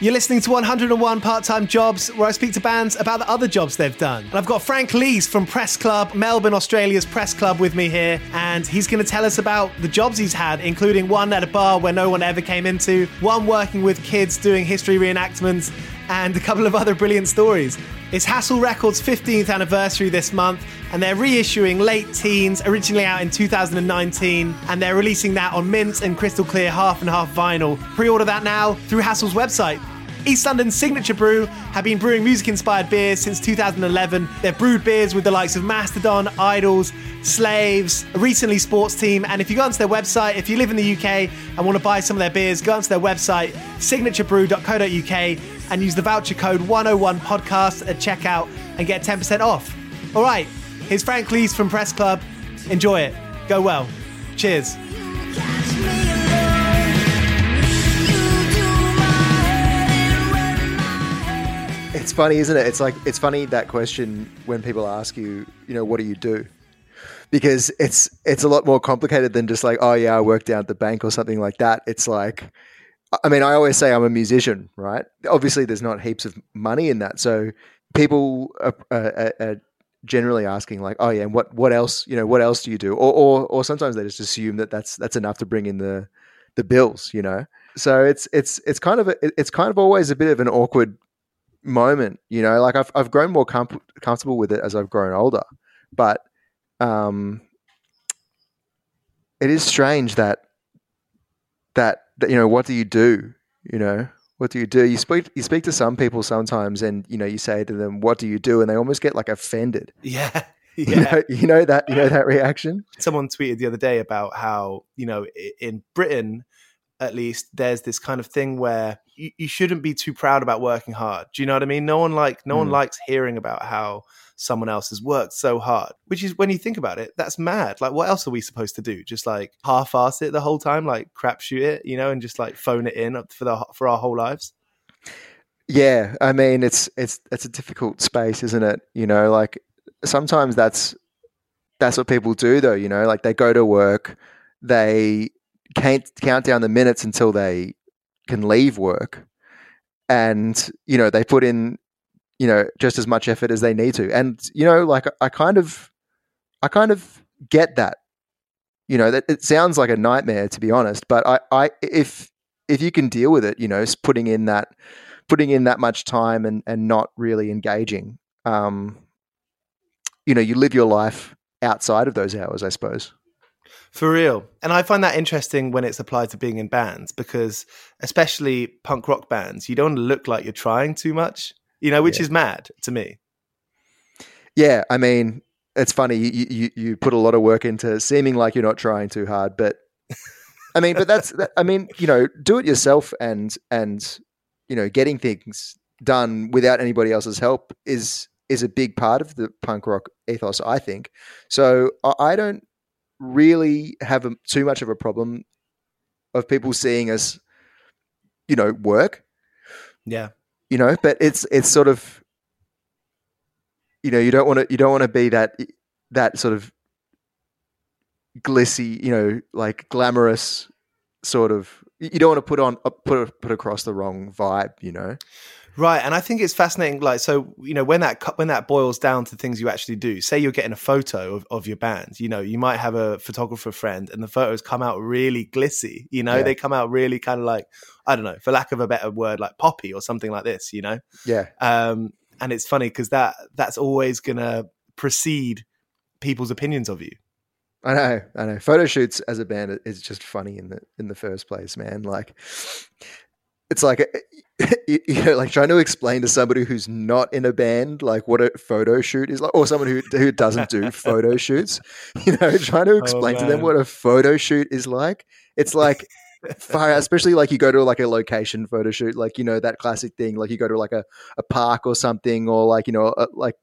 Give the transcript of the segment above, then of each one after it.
You're listening to 101 Part Time Jobs, where I speak to bands about the other jobs they've done. And I've got Frank Lees from Press Club, Melbourne, Australia's Press Club, with me here. And he's going to tell us about the jobs he's had, including one at a bar where no one ever came into, one working with kids doing history reenactments, and a couple of other brilliant stories. It's Hassle Records' 15th anniversary this month, and they're reissuing Late Teens, originally out in 2019, and they're releasing that on mint and crystal clear half and half vinyl. Pre order that now through Hassle's website. East London's signature brew have been brewing music inspired beers since 2011. They've brewed beers with the likes of Mastodon, IDLES, Slaves, recently sports team. And if you go onto their website, if you live in the UK and want to buy some of their beers, go onto their website, signaturebrew.co.uk, and use the voucher code 101podcast at checkout and get 10% off. All right, here's Frank Lees from Press Club. Enjoy it. Go well. Cheers. It's funny, isn't it? It's like it's funny that question when people ask you, you know, what do you do? because it's it's a lot more complicated than just like oh yeah I work down at the bank or something like that. It's like I mean I always say I'm a musician, right? Obviously, there's not heaps of money in that, so people are, are, are generally asking like oh yeah and what what else you know what else do you do? Or or, or sometimes they just assume that that's that's enough to bring in the the bills you know? So it's it's it's kind of a, it's kind of always a bit of an awkward moment you know? Like i've, I've grown more com- comfortable with it as i've grown older. But um it is strange that that, that you know what do you do you know what do you do? You speak you speak to some people sometimes, and you know you say to them, "What do you do?" and they almost get like offended. Yeah, yeah. You know, you know that you know that reaction. Someone tweeted the other day about how you know in Britain, at least, there's this kind of thing where you, you shouldn't be too proud about working hard. Do you know what I mean? No one like no mm. one likes hearing about how someone else has worked so hard. Which is when you think about it, that's mad. Like, what else are we supposed to do? Just like half-ass it the whole time, like crapshoot it, you know, and just like phone it in for the for our whole lives. Yeah, I mean, it's it's it's a difficult space, isn't it? You know, like sometimes that's that's what people do, though. You know, like they go to work, they can't count down the minutes until they can leave work, and you know they put in you know just as much effort as they need to. And you know like i kind of i kind of get that. You know that it sounds like a nightmare to be honest but i i if if you can deal with it you know putting in that putting in that much time and and not really engaging um you know you live your life outside of those hours i suppose for real. And I find that interesting when it's applied to being in bands because, especially punk rock bands, you don't look like you're trying too much you know, which yeah. is mad to me. Yeah, I mean, it's funny. You, you you put a lot of work into seeming like you're not trying too hard, but I mean, but that's that, I mean, you know, do it yourself and and you know, getting things done without anybody else's help is is a big part of the punk rock ethos, I think. So I don't really have a, too much of a problem of people seeing us, you know, work. Yeah you know, but it's it's sort of you know you don't want to you don't want to be that that sort of glissy you know like glamorous sort of you don't want to put on put put across the wrong vibe you know Right, and I think it's fascinating. Like, so you know, when that when that boils down to things you actually do. Say you're getting a photo of, of your band. You know, you might have a photographer friend, and the photos come out really glissy. You know, yeah. they come out really kind of like I don't know, for lack of a better word, like poppy or something like this. You know, yeah. Um, and it's funny because that that's always gonna precede people's opinions of you. I know, I know. Photo shoots as a band is just funny in the in the first place, man. Like, it's like you know, like trying to explain to somebody who's not in a band, like what a photo shoot is like, or someone who who doesn't do photo shoots, you know, trying to oh, explain oh, to them what a photo shoot is like. It's like fire, especially like you go to like a location photo shoot, like you know that classic thing, like you go to like a, a park or something, or like you know, a, like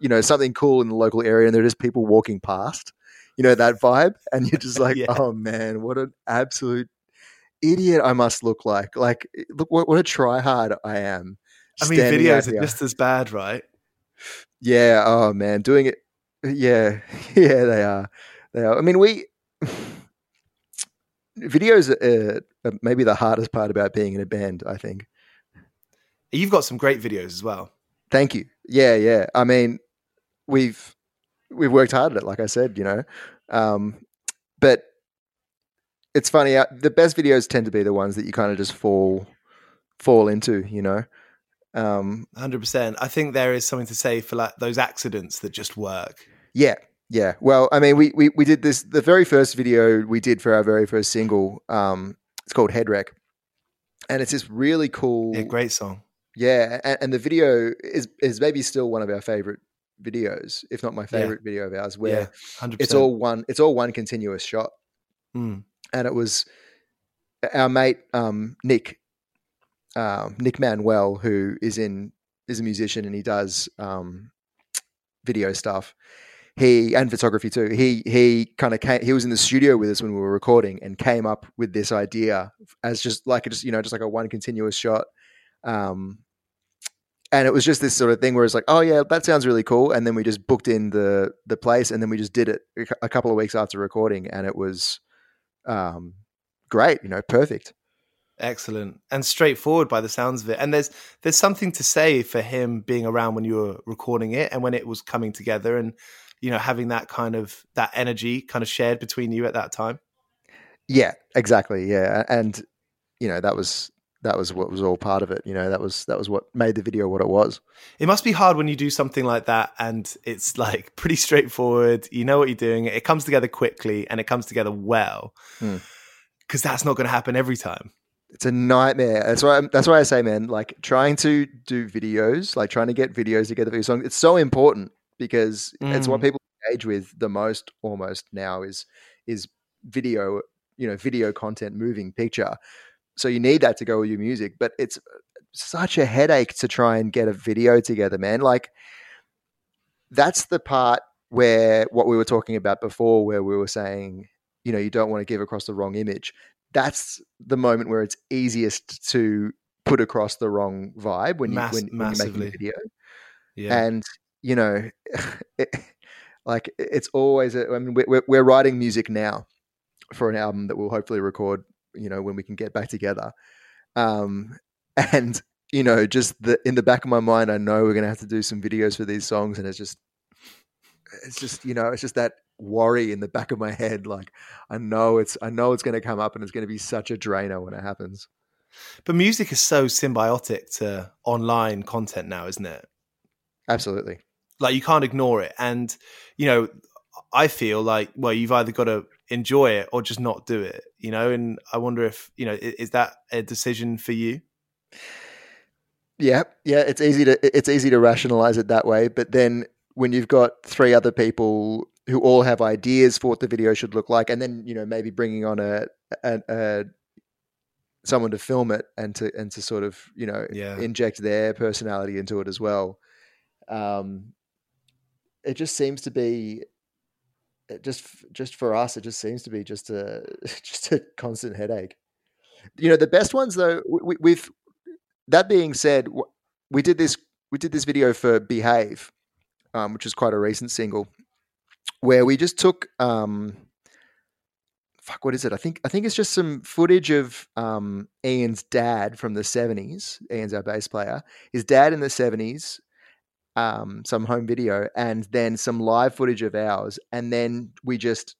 you know something cool in the local area, and there are just people walking past, you know that vibe, and you're just like, yeah. oh man, what an absolute idiot I must look like. Like, look what, what a tryhard I am. I mean, videos are just as bad, right? Yeah. Oh man, doing it. Yeah, yeah, they are. They are. I mean, we videos are, are maybe the hardest part about being in a band. I think. You've got some great videos as well. Thank you. Yeah, yeah. I mean, we've we've worked hard at it, like I said, you know. Um, but it's funny. Uh, the best videos tend to be the ones that you kind of just fall fall into, you know. Um, Hundred percent. I think there is something to say for like those accidents that just work. Yeah, yeah. Well, I mean, we we we did this. The very first video we did for our very first single. Um, it's called Head Wreck, and it's this really cool, yeah, great song. Yeah, and, and the video is is maybe still one of our favorite videos, if not my favorite yeah. video of ours. Where yeah, it's all one, it's all one continuous shot. Mm and it was our mate um, Nick um, Nick Manuel, who is in is a musician and he does um, video stuff. He and photography too. He he kind of came. He was in the studio with us when we were recording and came up with this idea as just like just you know just like a one continuous shot. Um, and it was just this sort of thing where it's like, oh yeah, that sounds really cool, and then we just booked in the the place, and then we just did it a couple of weeks after recording, and it was um, great, you know, perfect. Excellent and straightforward by the sounds of it. And there's there's something to say for him being around when you were recording it and when it was coming together, and you know having that kind of that energy kind of shared between you at that time. Yeah, exactly. Yeah, and you know that was that was what was all part of it. You know, that was that was what made the video what it was. It must be hard when you do something like that and it's like pretty straightforward. You know what you're doing. It comes together quickly and it comes together well. Because hmm. that's not going to happen every time. It's a nightmare. That's why. that's why I say, man, like trying to do videos, like trying to get videos together for your song. It's so important because mm. it's what mm. people engage with the most. Almost now is is video. You know, video content, moving picture so you need that to go with your music. But it's uh, such a headache to try and get a video together, man. Like that's the part where what we were talking about before, where we were saying, you know, you don't want to give across the wrong image. That's the moment where it's easiest to put across the wrong vibe when you Mass- when, when you're making a video. Yeah. And you know, it, like it's always. A, I mean, we're, we're writing music now for an album that we'll hopefully record you know, when we can get back together. Um, and you know, just the in the back of my mind, I know we're gonna have to do some videos for these songs, and it's just, it's just you know, it's just that worry in the back of my head. Like I know it's, I know it's gonna come up, and it's gonna be such a drainer when it happens. But music is so symbiotic to online content now, isn't it? Absolutely. Like you can't ignore it, and you know, I feel like well, you've either got to enjoy it or just not do it you know and i wonder if you know is, that a decision for you yeah yeah it's easy to it's easy to rationalize it that way but then when you've got three other people who all have ideas for what the video should look like and then you know maybe bringing on a, a, a someone to film it and to and to sort of you know yeah. inject their personality into it as well um it just seems to be just just for us, it just seems to be just a just a constant headache. You know, the best ones though. We, that being said, we did this we did this video for Behave, um, which is quite a recent single, where we just took um, fuck, what is it? I think I think it's just some footage of um, Ian's dad from the seventies. Ian's our bass player. His dad in the seventies um, some home video and then some live footage of ours, and then we just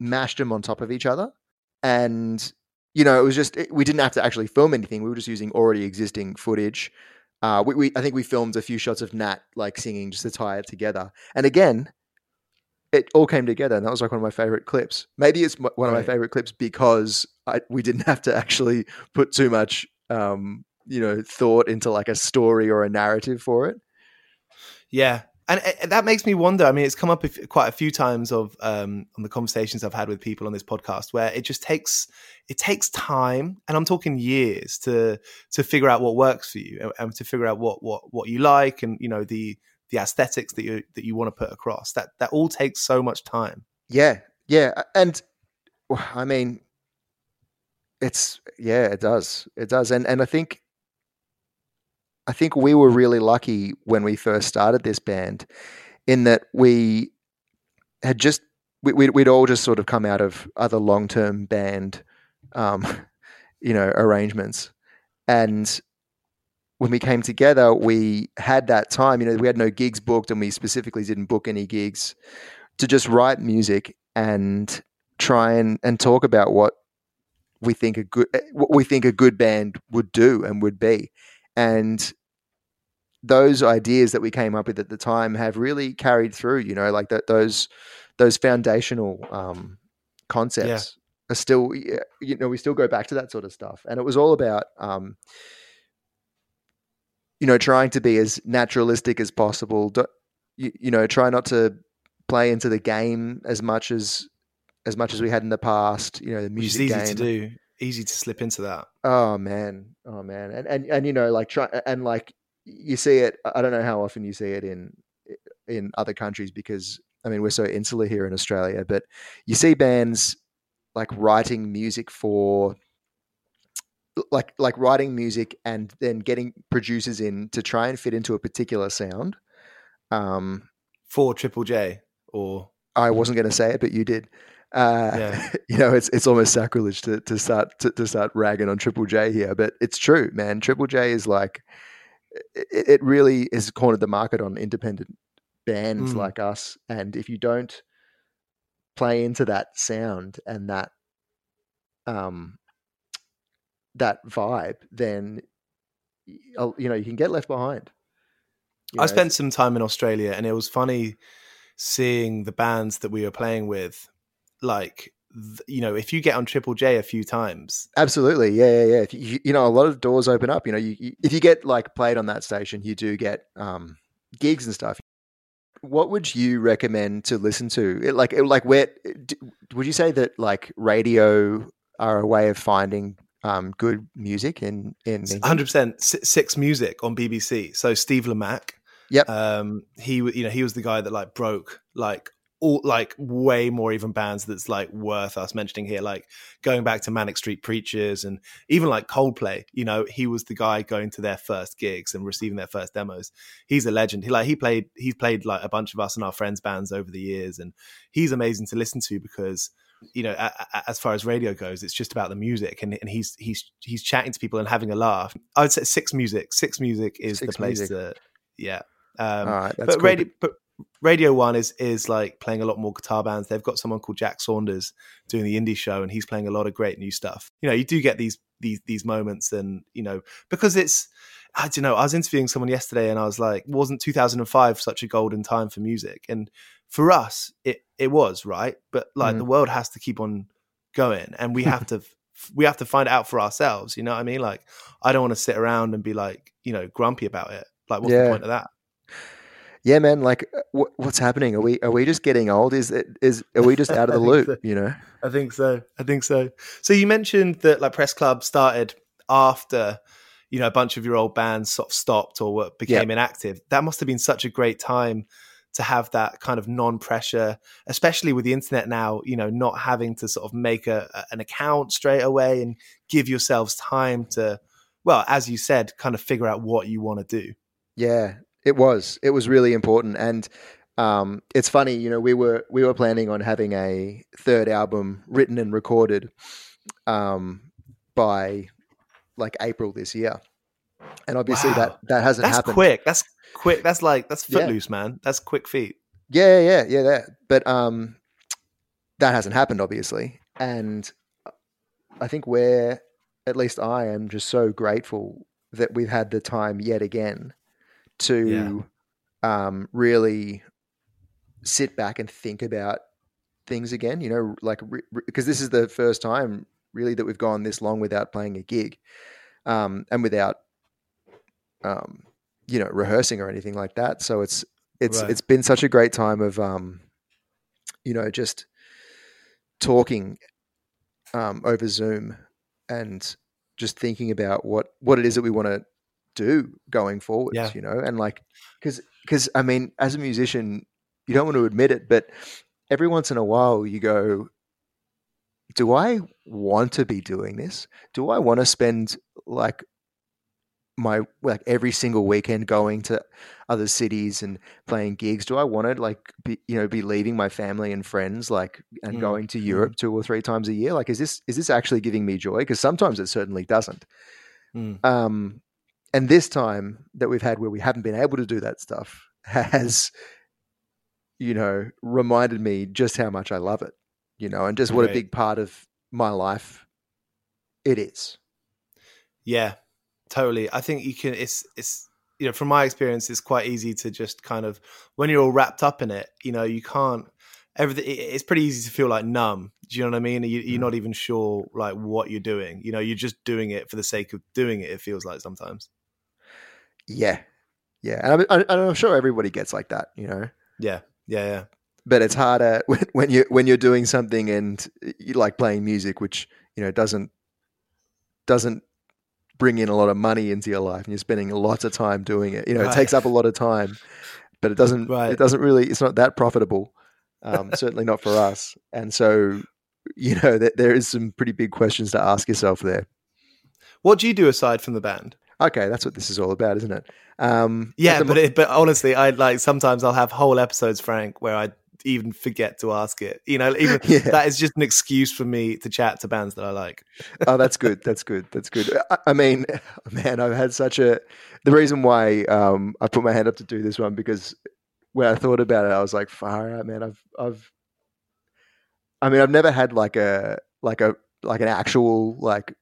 mashed them on top of each other. And you know, it was just it, we didn't have to actually film anything. We were just using already existing footage. Uh, we, we, I think we filmed a few shots of Nat like singing just to tie it together. And again, it all came together, and that was like one of my favorite clips. Maybe it's one of my favorite clips because I, we didn't have to actually put too much, um, you know, thought into like a story or a narrative for it. Yeah, and, and that makes me wonder. I mean, it's come up quite a few times of um, on the conversations I've had with people on this podcast where it just takes it takes time, and I'm talking years to to figure out what works for you and to figure out what what what you like, and you know the the aesthetics that you that you want to put across. That that all takes so much time. Yeah, yeah, and I mean, it's yeah, it does, it does, and and I think I think we were really lucky when we first started this band in that we had just we, would we'd all just sort of come out of other long term band, um, you know, arrangements, and when we came together, we had that time. You know, we had no gigs booked, and we specifically didn't book any gigs to just write music and try and and talk about what we think a good what we think a good band would do and would be and those ideas that we came up with at the time have really carried through. You know, like that those those foundational um, concepts yeah. are still. You know, we still go back to that sort of stuff, and it was all about. Um, you know, trying to be as naturalistic as possible. You, you know, try not to play into the game as much as as much as we had in the past. You know, the music Which is easy game. to do easy to slip into that. Oh man, oh man, and and and you know, like try and like you see it. I don't know how often you see it in in other countries because I mean we're so insular here in Australia, but you see bands like writing music for like like writing music and then getting producers in to try and fit into a particular sound. Um, for Triple J, or I wasn't going to say it, but you did. Uh, yeah. You know, it's it's almost sacrilege to to start to, to start ragging on Triple J here, but it's true, man. Triple J is like it, it really has cornered the market on independent bands mm. like us, and if you don't play into that sound and that um that vibe, then you know you can get left behind. You know, I spent some time in Australia, and it was funny seeing the bands that we were playing with. Like, you know, if you get on Triple J a few times, absolutely, yeah, yeah, yeah. You, you, know, a lot of doors open up. You know, you, you, if you get like played on that station, you do get um, gigs and stuff. What would you recommend to listen to? it, Like, it, like where would you say that like radio are a way of finding um, good music in in hundred percent six music on BBC. So Steve Lamacq, yep, um, he you know he was the guy that like broke like all like way more even bands that's like worth us mentioning here. Like going back to Manic Street Preachers and even like Coldplay. You know, he was the guy going to their first gigs and receiving their first demos. He's a legend. He like he played he's played like a bunch of us and our friends bands over the years, and he's amazing to listen to because you know, a, a, as far as radio goes, it's just about the music, and, and he's he's he's chatting to people and having a laugh. I would say six music. Six music is six the place music. to, yeah. Um, right, but cool. radio, but Radio One is is like playing a lot more guitar bands. They've got someone called Jack Saunders doing the indie show, and he's playing a lot of great new stuff. You know, you do get these these these moments, and you know, because it's I don't know. I was interviewing someone yesterday, and I was like, wasn't 2005 such a golden time for music? And for us, it it was right, but like mm. the world has to keep on going, and we have to we have to find out for ourselves. You know what I mean? Like, I don't want to sit around and be like, you know, grumpy about it. Like, what's yeah. the point of that? Yeah, man. Like, uh, what's happening? Are we are we just getting old? Is it is are we just out of the loop? So. You know? I think so. I think so. So you mentioned that like Press Club started after you know a bunch of your old bands sort of stopped or became inactive. That must have been such a great time to have that kind of non-pressure especially with the internet now you know not having to sort of make a, an account straight away and give yourselves time to well as you said kind of figure out what you want to do yeah it was it was really important and um, it's funny you know we were we were planning on having a third album written and recorded um, by like april this year and obviously wow. that that hasn't happened. that's happened quick that's quick. That's like that's footloose, yeah. man. That's quick feet. Yeah, yeah, yeah, that. But um, that hasn't happened, obviously, and I think we're at least I am just so grateful that we've had the time yet again to yeah. um, really sit back and think about things again. You know, like because this is the first time really that we've gone this long without playing a gig um, and without um, you know rehearsing or anything like that. So it's it's right. it's been such a great time of um, you know just talking um, over Zoom and just thinking about what what it is that we want to do going forward. Yeah. You know, and like because because I mean, as a musician, you don't want to admit it, but every once in a while you go. Do I want to be doing this? Do I want to spend like my like every single weekend going to other cities and playing gigs do i want to like be you know be leaving my family and friends like and mm. going to mm. europe two or three times a year like is this is this actually giving me joy because sometimes it certainly doesn't mm. um and this time that we've had where we haven't been able to do that stuff has you know reminded me just how much i love it you know and just what right. a big part of my life it is yeah totally. I think you can. It's it's you know from my experience, it's quite easy to just kind of when you're all wrapped up in it. You know, you can't everything. It's pretty easy to feel like numb. Do you know what I mean? You, are mm. not even sure like what you're doing. You know, you're just doing it for the sake of doing it. It feels like sometimes. Yeah, yeah, and I'm, I'm sure everybody gets like that. You know. Yeah, yeah, yeah. But it's harder when, when you when you're doing something and you like playing music, which you know doesn't doesn't bring in a lot of money into your life and you're spending lots of time doing it. You know, right. it takes up a lot of time, but it doesn't, right. it doesn't really, it's not that profitable. Um, certainly not for us. And so, you know, th- there is some pretty big questions to ask yourself there. What do you do aside from the band? Okay, that's what this is all about, isn't it? Um, Yeah, the but it, but honestly, I like sometimes I'll have whole episodes, Frank, where I even forget to ask it. You know, even Yeah. that is just an excuse for me to chat to bands that I like. oh, that's good. That's good. That's good. I, I mean, man, I've had such a. The reason why um, I put my hand up to do this one because when I thought about it, I was like, "Far out, man!" I've, I've. I mean, I've never had like a like a like an actual like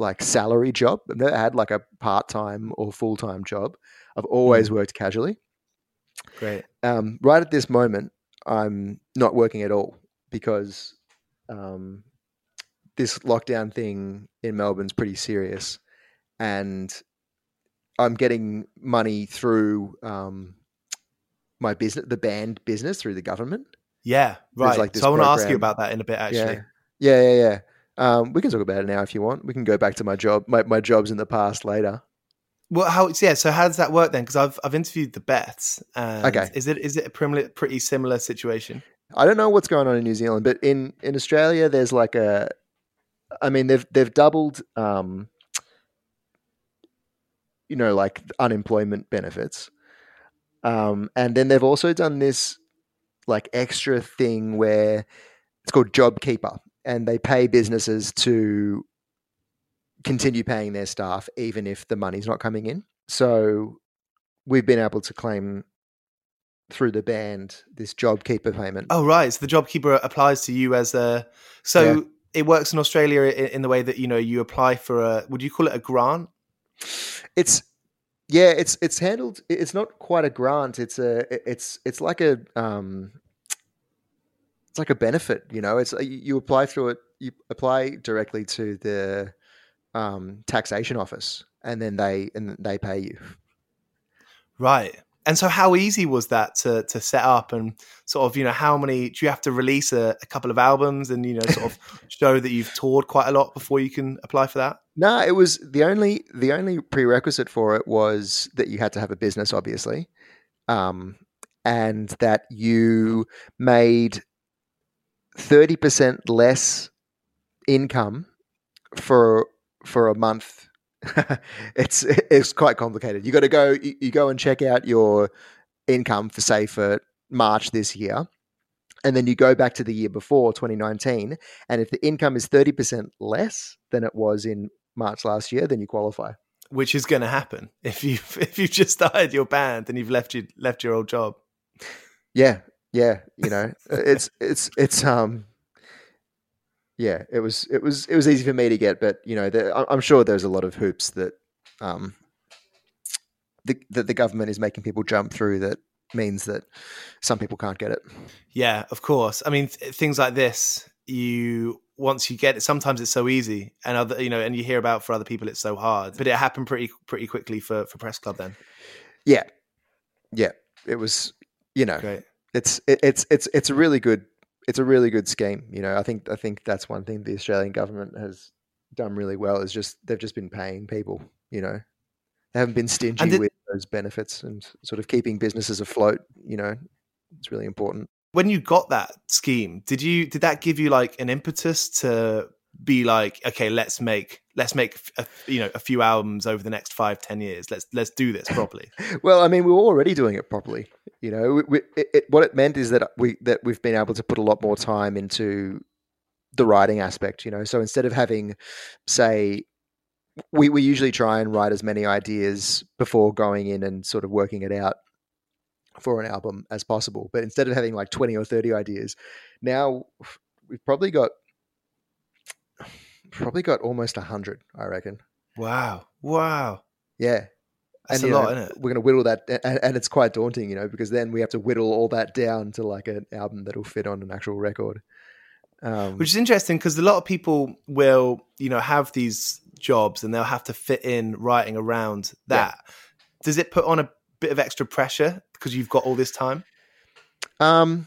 like salary job. I've never had like a part time or full time job. I've always worked casually. Great. um, right at this moment, I'm not working at all because um, this lockdown thing in Melbourne's pretty serious, and I'm getting money through um, my business, the band business, through the government. Yeah, right. like so I want to ask you about that in a bit, actually. Yeah, yeah, yeah, yeah. Um, we can talk about it now if you want. We can go back to my job, my, my jobs in the past later. Well, how? Yeah. So how does that work then? Because I've I've interviewed the Beths. And Okay. Is it is it a pretty, pretty similar situation? I don't know what's going on in New Zealand, but in in Australia, there's like a, I mean, they've they've doubled, um, you know, like unemployment benefits, um, and then they've also done this like extra thing where it's called JobKeeper, and they pay businesses to continue paying their staff even if the money's not coming in. So we've been able to claim through the band this JobKeeper payment. Oh, right. So the JobKeeper applies to you as a. So Yeah. it works in Australia in, in the way that you know you apply for a. Would you call it a grant? It's yeah, it's it's handled. It's not quite a grant. It's a it's it's like a um, it's like a benefit. You know, it's you you apply through it. You apply directly to the um, taxation office, and then they and they pay you. Right. And so, how easy was that to to set up and sort of you know how many do you have to release a, a couple of albums and you know sort of show that you've toured quite a lot before you can apply for that? No, it was the only the only prerequisite for it was that you had to have a business, obviously, um, and that you made thirty percent less income for for a month. it's it's quite complicated. You got to go. You, you go and check out your income for say for March this year, and then you go back to the year before 2019, and if the income is thirty percent less than it was in March last year, then you qualify. Which is going to happen if you if you've just started your band and you've left you left your old job. Yeah, yeah. You know, it's it's it's um. Yeah, it was it was it was easy for me to get, but you know, there, I'm sure there's a lot of hoops that um the, that the government is making people jump through that means that some people can't get it. Yeah, of course. I mean, th- things like this, you once you get it, sometimes it's so easy, and other, you know, and you hear about for other people it's so hard. But it happened pretty pretty quickly for for Press Club then. Yeah, yeah. It was you know Great. It's it, it's it's it's a really good it's a really good scheme. You know, I think I think that's one thing the Australian government has done really well is just they've just been paying people. You know, they haven't been stingy did- with those benefits and sort of keeping businesses afloat. You know, it's really important. When you got that scheme, did you did that give you like an impetus to be like, okay, let's make let's make a, you know a few albums over the next five ten years. Let's let's do this properly. Well, I mean, we were already doing it properly. You know, we, it, what it meant is that we that we've been able to put a lot more time into the writing aspect. You know, so instead of having, say, we we usually try and write as many ideas before going in and sort of working it out for an album as possible. But instead of having like twenty or thirty ideas, now we've probably got probably got almost a hundred. I reckon. wow, wow, Yeah, that's you a lot, know, isn't it? We're going to whittle that, and, and it's quite daunting, you know, because then we have to whittle all that down to like an album that'll fit on an actual record. Um, Which is interesting because a lot of people will, you know, have these jobs and they'll have to fit in writing around that. Does it put on a bit of extra pressure because you've got all this time? um,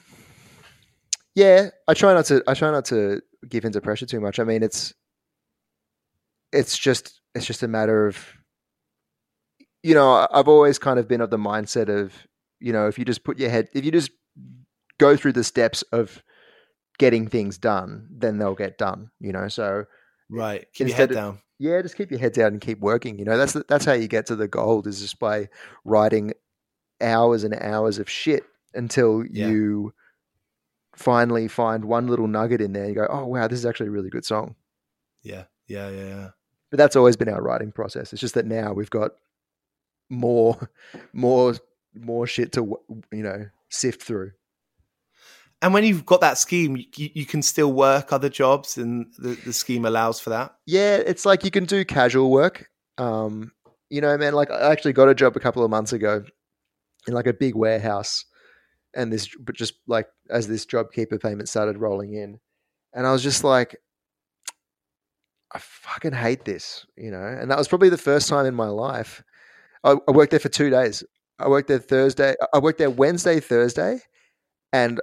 yeah, I try not to. I try not to give into pressure too much. I mean, it's it's just it's just a matter of you know I've always kind of been of the mindset of you know if you just put your head if you just go through the steps of getting things done then they'll get done you know so Right. Keep your of- head down. yeah, just keep your head down and keep working. You know, that's that's how you get to the gold is just by writing hours and hours of shit until Yeah. you finally find one little nugget in there. You go, oh wow, this is actually a really good song. Yeah, yeah, yeah, yeah. But that's always been our writing process. It's just that now we've got more, more, more shit to you know sift through. And when you've got that scheme, you, you can still work other jobs, and the, the scheme allows for that. Yeah, it's like you can do casual work. Um, you know, man, like I actually got a job a couple of months ago in like a big warehouse and this but just like as this job keeper payment started rolling in and I was just like I fucking hate this, you know. And that was probably the first time in my life. I, I worked there for two days. I worked there Thursday. I worked there Wednesday, Thursday, and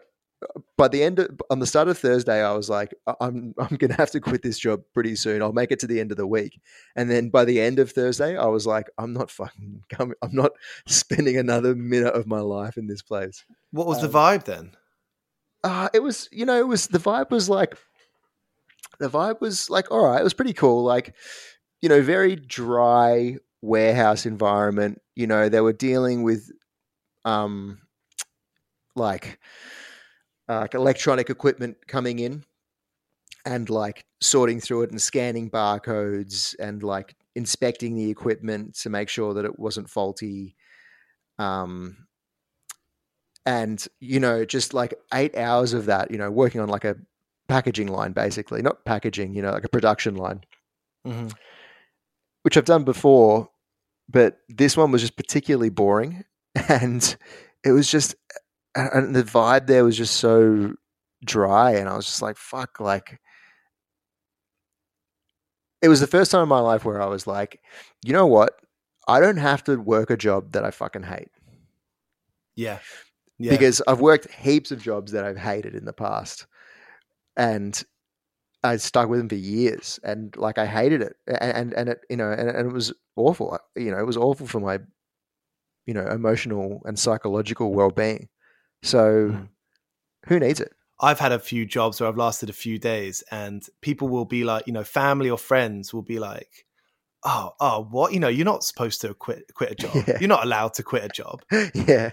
by the end of, on the start of Thursday, I was like, "I- I'm I'm gonna have to quit this job pretty soon. I'll make it to the end of the week. And then by the end of Thursday, I was like, I'm not fucking coming. I'm not spending another minute of my life in this place. What was the Um, vibe then? Uh, it was, you know, it was the vibe was like, the vibe was like, all right, it was pretty cool. Like, you know, very dry warehouse environment. You know, they were dealing with, um, like, uh, like electronic equipment coming in and like sorting through it and scanning barcodes and like inspecting the equipment to make sure that it wasn't faulty. Um, and you know just like eight hours of that you know working on like a packaging line basically not packaging you know like a production line hmm which i've done before but this one was just particularly boring. And it was just and- the vibe there was just so dry and i was just like fuck like it was the first time in my life where i was like you know what? I don't have to work a job that i fucking hate. Yeah, yeah. because I've worked heaps of jobs that I've hated in the past, and I stuck with them for years, and like I hated it, and and, and it you know, and, and it was awful. You know, it was awful for my, you know, emotional and psychological well being. So, Mm. who needs it? I've had a few jobs where I've lasted a few days, and people will be like, you know, family or friends will be like, "Oh, oh, what? You know, you're not supposed to quit quit a job. Yeah. You're not allowed to quit a job." yeah.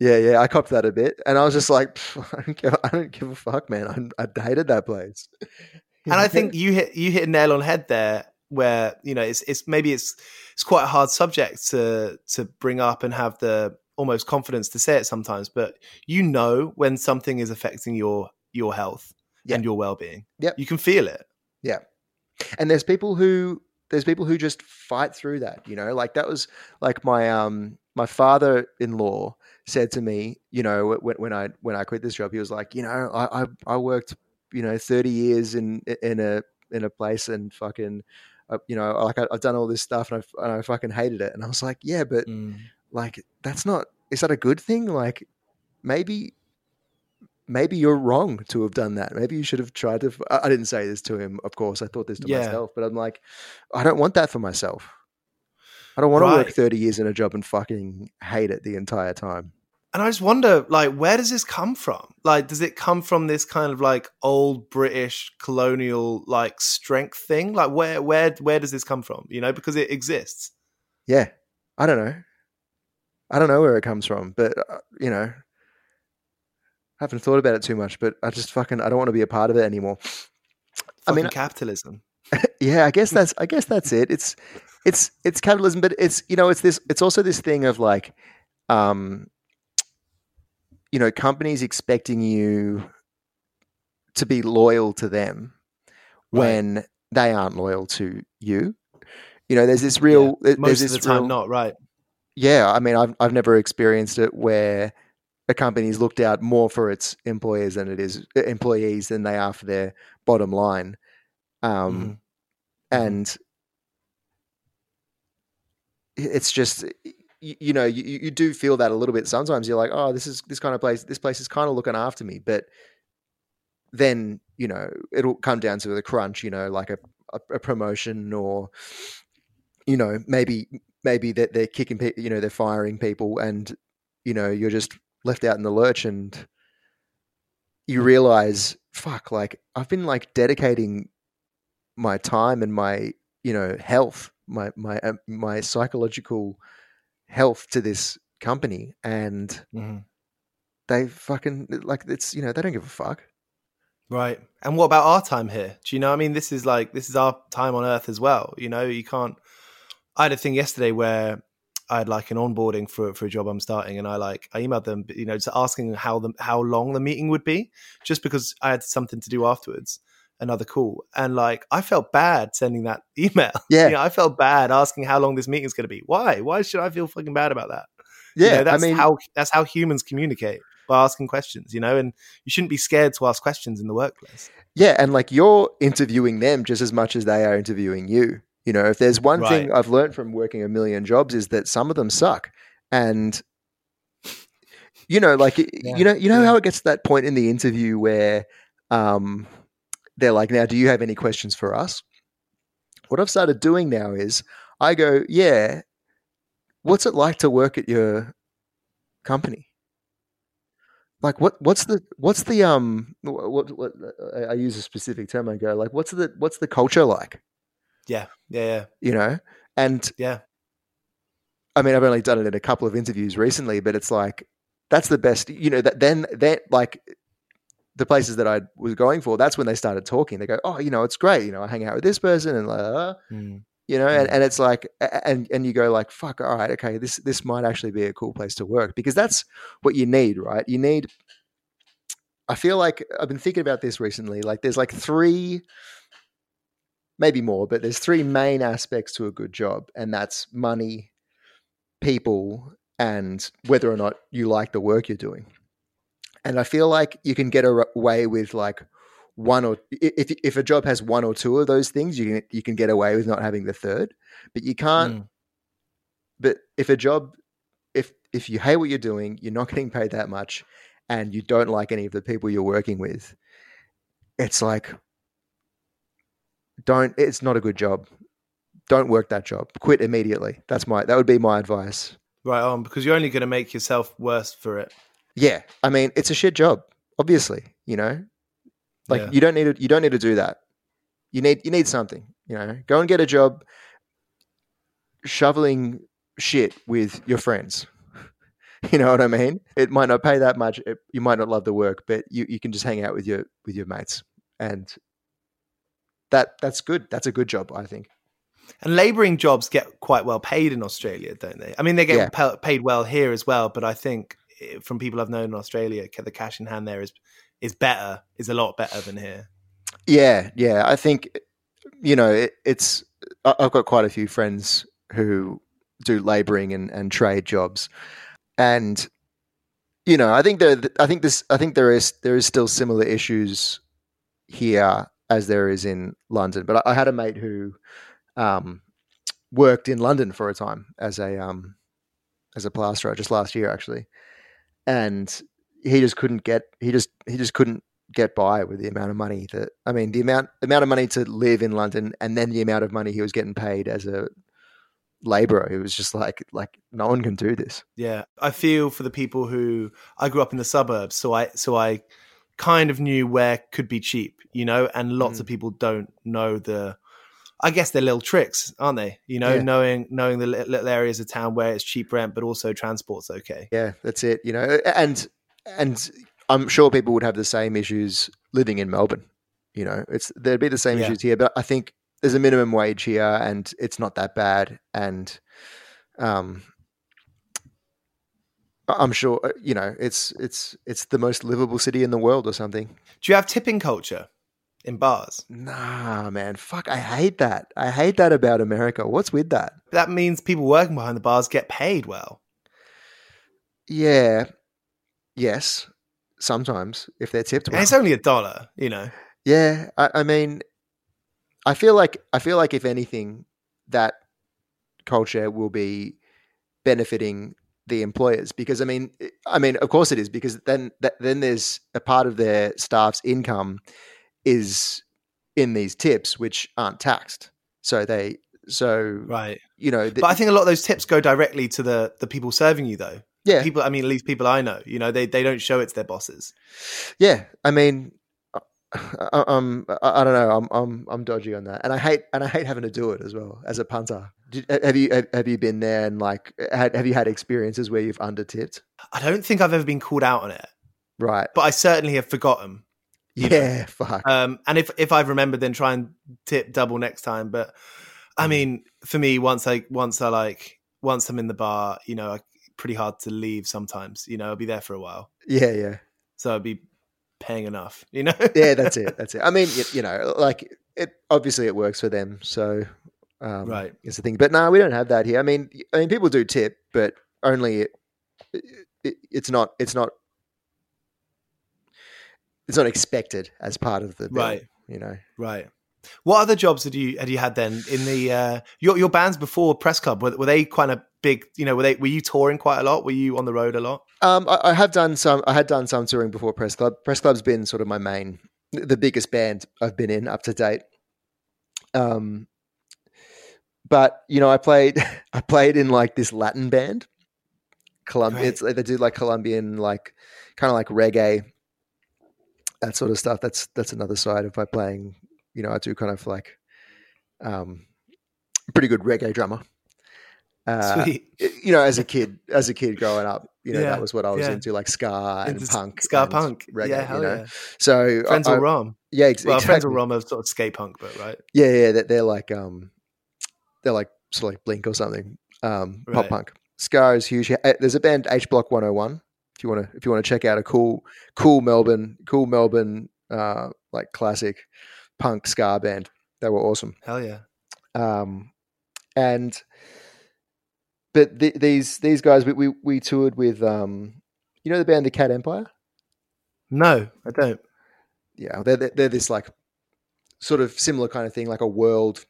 Yeah, yeah, I copped that a bit, and I was just like, I don't give, I don't give a fuck, man. I, I hated that place. And I think you hit you hit a nail on head there, where you know it's it's maybe it's it's quite a hard subject to to bring up and have the almost confidence to say it sometimes, but you know when something is affecting your your health Yeah. and your well being. Yep. you can feel it. Yeah. And there's people who there's people who just fight through that, you know? Like that was like my um my father-in-law said to me, you know, when, when I when I quit this job, he was like, you know, I I, I worked, you know, 30 years in in a in a place and fucking uh, you know, like I, I've done all this stuff and I, and I fucking hated it. And I was like, yeah, but like that's not is that a good thing? Like maybe maybe you're wrong to have done that. Maybe you should have tried to i I didn't say this to him of course. I thought this to Yeah. myself but i'm like i don't want that for myself. I don't want to work 30 years in a job and fucking hate it the entire time And I just wonder, like, where does this come from? Like, does it come from this kind of like old British colonial like strength thing? Like, where where where does this come from? You know, because it exists. yeah i don't know i don't know where it comes from but uh, you know I haven't thought about it too much but i just fucking i don't want to be a part of it anymore I mean, capitalism. yeah i guess that's i guess that's it it's it's it's capitalism but it's you know it's this it's also this thing of like um you know companies expecting you to be loyal to them Right. when they aren't loyal to you you know there's this real there's Most of this the time, real, not right. yeah i mean i've i've never experienced it where a company's looked out more for its employers than it is employees than they are for their bottom line um Mhm. and it's just you, you know you, you do feel that a little bit sometimes you're like oh this is this kind of place this place is kind of looking after me but then you know it'll come down to the crunch you know like a, a, a promotion or you know maybe maybe that they're kicking people. you know they're firing people and you know you're just left out in the lurch and you realize fuck like i've been like dedicating my time and my you know health, my my uh, my psychological health to this company, and Mm-hmm. they fucking like it's you know they don't give a fuck. Right. And what about our time here? Do you know? I mean, this is like this is our time on Earth as well. You know, you can't. I had a thing yesterday where I had like an onboarding for for a job I'm starting, and I like I emailed them, you know, just asking how the how long the meeting would be, just because I had something to do afterwards, another call, and like I felt bad sending that email. Yeah. You know, I felt bad asking how long this meeting's going to be. Why? Why should I feel fucking bad about that? You Yeah, know, that's I mean, how that's how humans communicate by asking questions. You know, and you shouldn't be scared to ask questions in the workplace. Yeah, and like you're interviewing them just as much as they are interviewing you. You know, if there's one thing I've learned from working a million jobs is that some of them suck. And you know, like you know, you know yeah. how it gets to that point in the interview where um they're like, "Now, do you have any questions for us?" What I've started doing now is I go, "Yeah, what's it like to work at your company?" like what what's the what's the um what, what, I use a specific term I go like what's the what's the culture like Yeah, yeah, yeah, you know and yeah. I mean I've only done it in a couple of interviews recently but it's like that's the best you know that then that like the places that I was going for that's when they started talking they go oh you know it's great you know I hang out with this person and like uh, Mm. you know and, Mm. and it's like and and you go like fuck all right okay this this might actually be a cool place to work because that's what you need right you need i feel like i've been thinking about this recently like there's like three maybe more but there's three main aspects to a good job and that's money people and whether or not you like the work you're doing and i feel like you can get away with like one or if if a job has one or two of those things, you can you can get away with not having the third. But you can't. Mm. But if a job, if if you hate what you're doing, you're not getting paid that much, and you don't like any of the people you're working with, it's like don't. It's not a good job. Don't work that job. Quit immediately. That's my. That would be my advice. Right on, because you're only going to make yourself worse for it. Yeah, I mean it's a shit job. Obviously, you know, like Yeah. you don't need to. You don't need to do that. You need. You need something. You know, go and get a job shoveling shit with your friends. You know what I mean? It might not pay that much. It, you might not love the work, but you, you can just hang out with your with your mates, and that that's good. That's a good job, I think. And labouring jobs get quite well paid in Australia, don't they? I mean, they get Yeah. pa- paid well here as well, but I think from people I've known in Australia, the cash in hand there is is better, is a lot better than here. Yeah, yeah. I think you know it, it's. I've got quite a few friends who do labouring and, and trade jobs, and you know I think there. I think this. I think there is there is still similar issues here as there is in London. But I, I had a mate who um, worked in London for a time as a um, as a plasterer just last year actually, and he just couldn't get he just he just couldn't get by with the amount of money that I mean the amount amount of money to live in London and then the amount of money he was getting paid as a laborer. It was just like like no one can do this. Yeah, I feel for the people who I grew up in the suburbs, so I so I kind of knew where could be cheap, you know, and lots Mm. of people don't know the. I guess they're little tricks, aren't they? You know, Yeah. knowing knowing the little areas of town where it's cheap rent, but also transport's okay. Yeah, that's it. You know, and and I'm sure people would have the same issues living in Melbourne. You know, it's there'd be the same Yeah. issues here, but I think there's a minimum wage here, and it's not that bad. And um, I'm sure uh, you know it's it's it's the most livable city in the world or something. Do you have tipping culture in bars? Nah, man, fuck, I hate that. I hate that about America. What's with that? That means people working behind the bars get paid well. Yeah, yes, sometimes if they're tipped And well. it's only a dollar, you know. Yeah, I, I mean, I feel like I feel like if anything, that culture will be benefiting the employers because I mean, I mean, of course it is because then that, then there's a part of their staff's income is in these tips which aren't taxed, so they so Right. you know, the, But I think a lot of those tips go directly to the the people serving you though. yeah, People I mean at least people I know, you know, they they don't show it to their bosses. Yeah, I mean, I, um, I, I don't know. I'm I'm I'm dodgy on that, and I hate and I hate having to do it as well as a punter. Did, have you have, have you been there and like had, have you had experiences where you've under tipped? I don't think I've ever been called out on it, Right. but I certainly have forgotten. Yeah. Fuck. Um, and if if I remember, then try and tip double next time. But I Mm. mean, for me, once I once I like once I'm in the bar, you know, I, pretty hard to leave. Sometimes, you know, I'll be there for a while, yeah. Yeah. so I'll be paying enough. You know. Yeah. That's it. That's it. I mean, you, you know, like it. Obviously, it works for them. So. Um, Right. It's the thing, but no, we don't have that here. I mean, I mean, people do tip, but only it, it, it's not. It's not. It's not expected as part of the bill, Right. You know. Right. What other jobs had you had you had then in the uh, your your bands before Press Club? Were, were they kind of big? You know, were they were you touring quite a lot? Were you on the road a lot? Um, I, I have done some. I had done some touring before Press Club. Press Club's been sort of my main, the biggest band I've been in up to date. Um, but you know, I played. I played in like this Latin band. Colombia. Right. They do like Colombian, like kind of like reggae, that sort of stuff. That's that's another side of my playing. You know, I do kind of like, um, pretty good reggae drummer. Uh, Sweet. you know, as a kid, as a kid growing up, you know, Yeah, that was what I was yeah. into, like ska and Into punk, ska and punk, reggae. yeah, hell you know, yeah. so Friends I, will rom. yeah, ex- Well, exactly. Friends will rom are sort of skate punk, but right. Yeah, yeah, they're, they're like um, they're like sort of like Blink or something, um, pop punk. Ska is huge. There's a band H Block 101. If you want to, if you want to check out a cool, cool Melbourne, cool Melbourne, uh, like classic punk ska band, they were awesome. Hell yeah. um, and but th- these these guys we, we we toured with um, you know the band the Cat Empire No, I don't. yeah they're they're, they're this like sort of similar kind of thing like a world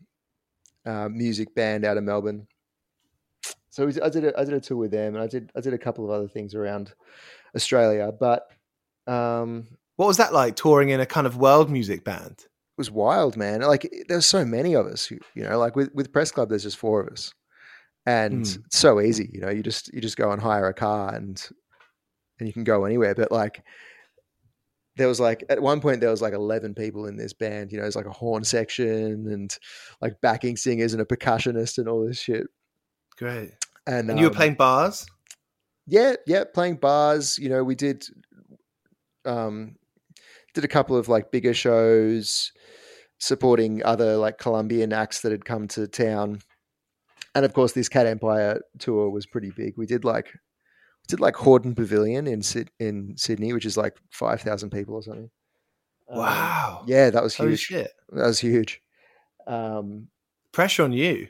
uh, music band out of Melbourne so we- I did a, I did a tour with them and I did I did a couple of other things around Australia but um, What was that like touring in a kind of world music band? it was wild, man. Like there's so many of us, who, you know, like with, with press club, there's just four of us and Mm. it's so easy, you know, you just, you just go and hire a car and, and you can go anywhere. But like, there was like, at one point there was like 11 people in this band, you know, it's like a horn section and like backing singers and a percussionist and all this shit. Great. And, And you were um, playing bars? yeah, yeah, playing bars. You know, we did um did a couple of like bigger shows supporting other like Colombian acts that had come to town. And of course this Cat Empire tour was pretty big. We did like we did like Hordern Pavilion in in Sydney, which is like 5,000 people or something. Um, Wow. yeah, that was Holy huge. shit. That was huge. Um Pressure on you.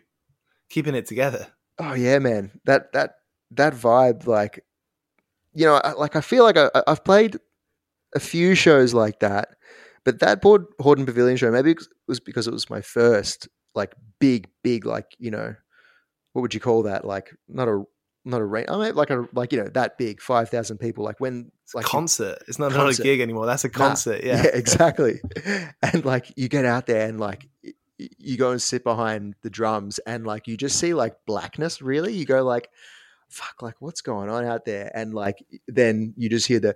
Keeping it together. Oh yeah, man. That that that vibe, like, you know, I, like I feel like I, I've played a few shows like that, but that board Hordern Pavilion show maybe it was because it was my first like big, big, like you know, what would you call that? Like not a not a rain. I mean, like a like you know that big, five thousand people. Like when it's like concert. It's not, not a gig anymore. That's a Nah. concert. Yeah. exactly. And like you get out there and like you go and sit behind the drums and like you just see like blackness really. You go like fuck like what's going on out there and like then you just hear the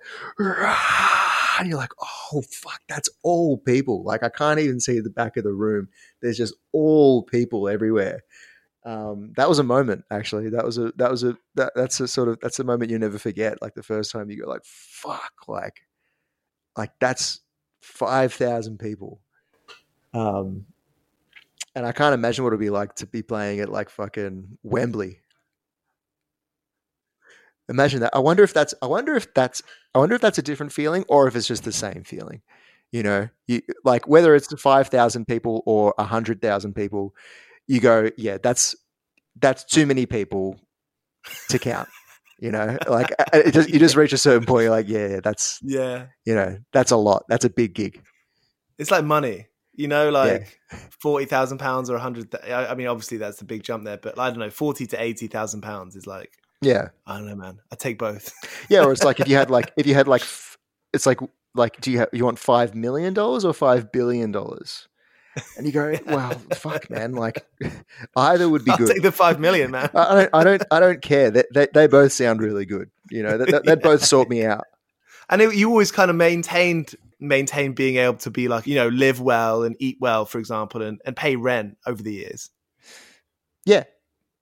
and you're like oh fuck that's all people. Like I can't even see the back of the room. There's just all people everywhere. Um, that was a moment actually. That was a that was a that, that's a sort of that's a moment you never forget. Like the first time you go like fuck like like that's 5,000 people. Um, and I can't imagine what it'd be like to be playing at like fucking Wembley. Imagine that. I wonder if that's, I wonder if that's, I wonder if that's a different feeling or if it's just the same feeling. You know, you like whether it's 5,000 people or 100,000 people, you go, yeah, that's, that's too many people to count. You know, like it just, you just reach a certain point. You're like, yeah, yeah, that's, Yeah. you know, that's a lot. That's a big gig. It's like money. You know, like forty thousand pounds or a hundred. I mean, obviously that's a big jump there, but I don't know, forty to eighty thousand pounds is like Yeah. I don't know, man. I take both. Yeah. Or it's like if you had like, if you had like, it's like, like, do you have, you want $5 million or $5 billion? And you go, well, fuck, man. Like, either would be I'll good. take the five million, man. I don't, I don't, I don't care. They, they, they both sound really good. You know, that, that, they'd both sort me out. And it, you always kind of maintained maintain being able to be like you know live well and eat well, for example, and and pay rent over the years? Yeah,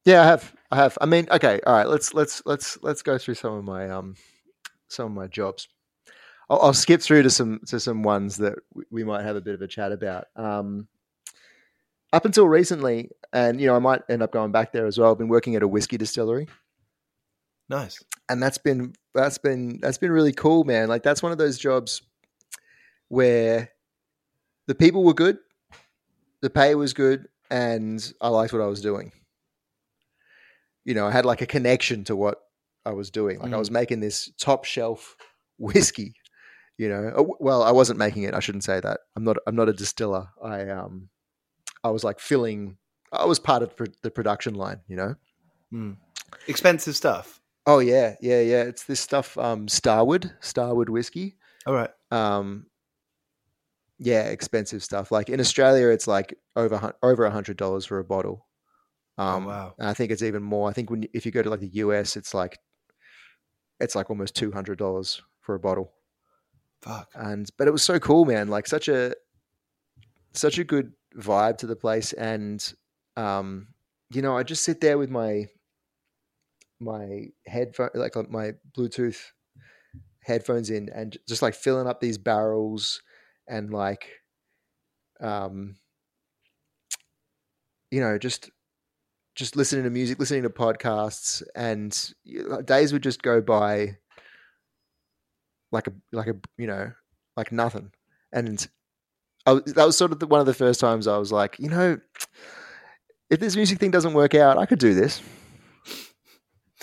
yeah, I have. I have. I mean, okay, all right. Let's let's let's let's go through some of my um some of my jobs. I'll, I'll skip through to some to some ones that we might have a bit of a chat about. Um, up until recently, and you know, I might end up going back there as well. I've been working at a whiskey distillery. Nice. And that's been that's been that's been really cool, man. Like that's one of those jobs where the people were good, the pay was good, and I liked what I was doing. You know, I had like a connection to what I was doing. Like mm. I was making this top shelf whiskey. You know, oh, well, I wasn't making it. I shouldn't say that. I'm not. I'm not a distiller. I um, I was like filling. I was part of the production line. You know, mm. expensive stuff. Oh yeah, yeah, yeah. It's this stuff, um, Starwood, Starward whiskey. All right. Um, yeah, expensive stuff. Like in Australia, it's like over over a hundred dollars for a bottle. Oh, um, oh, wow. I think it's even more. I think when if you go to like the US, it's like it's like almost two hundred dollars for a bottle. Fuck. And but it was so cool, man. Like such a such a good vibe to the place, and um, you know, I just sit there with my my headphone, like uh, my Bluetooth headphones in, and just like filling up these barrels and like, um, you know, just just listening to music, listening to podcasts, and days would just go by like a like a you know like nothing. And I, that was sort of the, one of the first times I was like, you know, if this music thing doesn't work out, I could do this.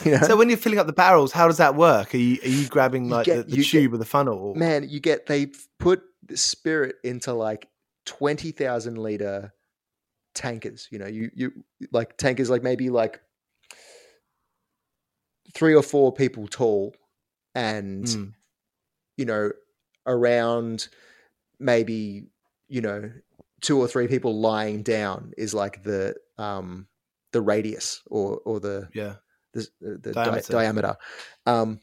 You know? So when you're filling up the barrels, how does that work? Are you are you grabbing like get, the, the tube get, or the funnel? Man, you get they put spirit into like twenty thousand liter tankers. You know, you you like tankers like maybe like three or four people tall, and mm. you know around maybe you know two or three people lying down is like the um the radius or or the yeah the, the diameter. Di- diameter. Um,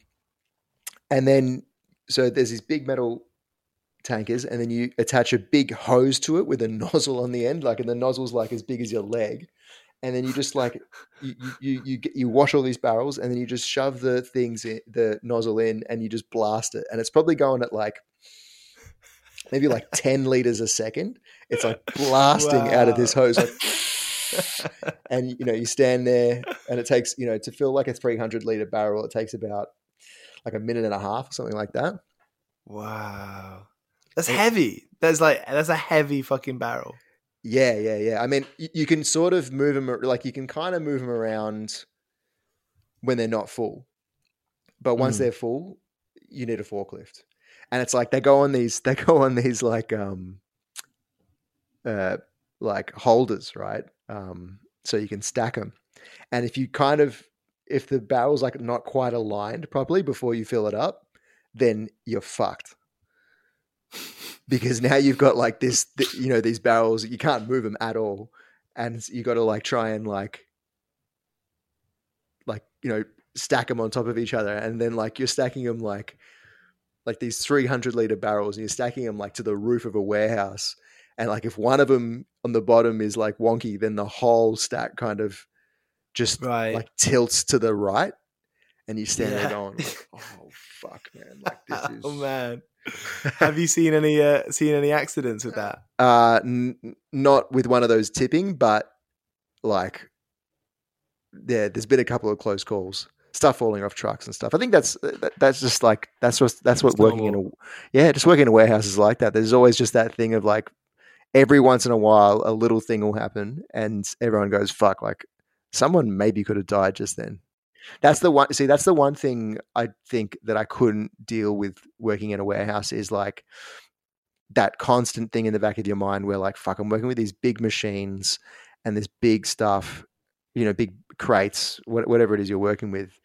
and then, so there's these big metal tankers, and then you attach a big hose to it with a nozzle on the end, like, and the nozzle's like as big as your leg. And then you just like you you you get, you wash all these barrels, and then you just shove the things in, the nozzle in, and you just blast it, and it's probably going at like maybe like 10 liters a second. It's like blasting wow. out of this hose. Like, and you know you stand there and it takes you know to fill like a 300 liter barrel it takes about like a minute and a half or something like that wow that's heavy that's like that's a heavy fucking barrel yeah yeah yeah i mean you, you can sort of move them like you can kind of move them around when they're not full but once mm. they're full you need a forklift and it's like they go on these they go on these like um uh like holders right um, so you can stack them. And if you kind of if the barrel's like not quite aligned properly before you fill it up, then you're fucked. Because now you've got like this, you know, these barrels you can't move them at all, and you got to like try and like, like you know, stack them on top of each other, and then like you're stacking them like, like these 300 liter barrels, and you're stacking them like to the roof of a warehouse, and like if one of them on the bottom is like wonky, then the whole stack kind of just right. like tilts to the right, and you stand yeah. there going, like, "Oh fuck, man! Like this oh, is." oh man. Have you seen any uh, seen any accidents with that? Uh, n- not with one of those tipping, but like, yeah, there's been a couple of close calls stuff falling off trucks and stuff. I think that's that, that's just like that's what that's what working in a yeah, just working in a warehouse is like that. There's always just that thing of like every once in a while a little thing will happen and everyone goes fuck like someone maybe could have died just then that's the one see that's the one thing i think that i couldn't deal with working in a warehouse is like that constant thing in the back of your mind where like fuck i'm working with these big machines and this big stuff you know big crates whatever it is you're working with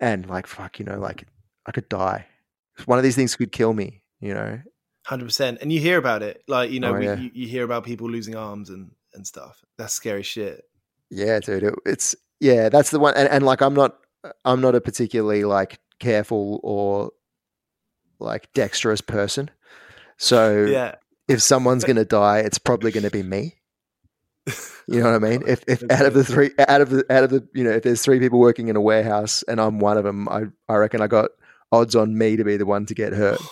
and like fuck you know like i could die one of these things could kill me you know Hundred percent, and you hear about it, like you know, oh, yeah. you, you, hear about people losing arms and and stuff. That's scary shit. Yeah, dude, it, it's yeah, that's the one. And, and like, I'm not, I'm not a particularly like careful or like dexterous person, So Yeah. if someone's going to die, it's probably going to be me. You know what I mean? If, if out of the three, out of the, out of the, you know, if there's three people working in a warehouse and I'm one of them, I, I reckon I got odds on me to be the one to get hurt.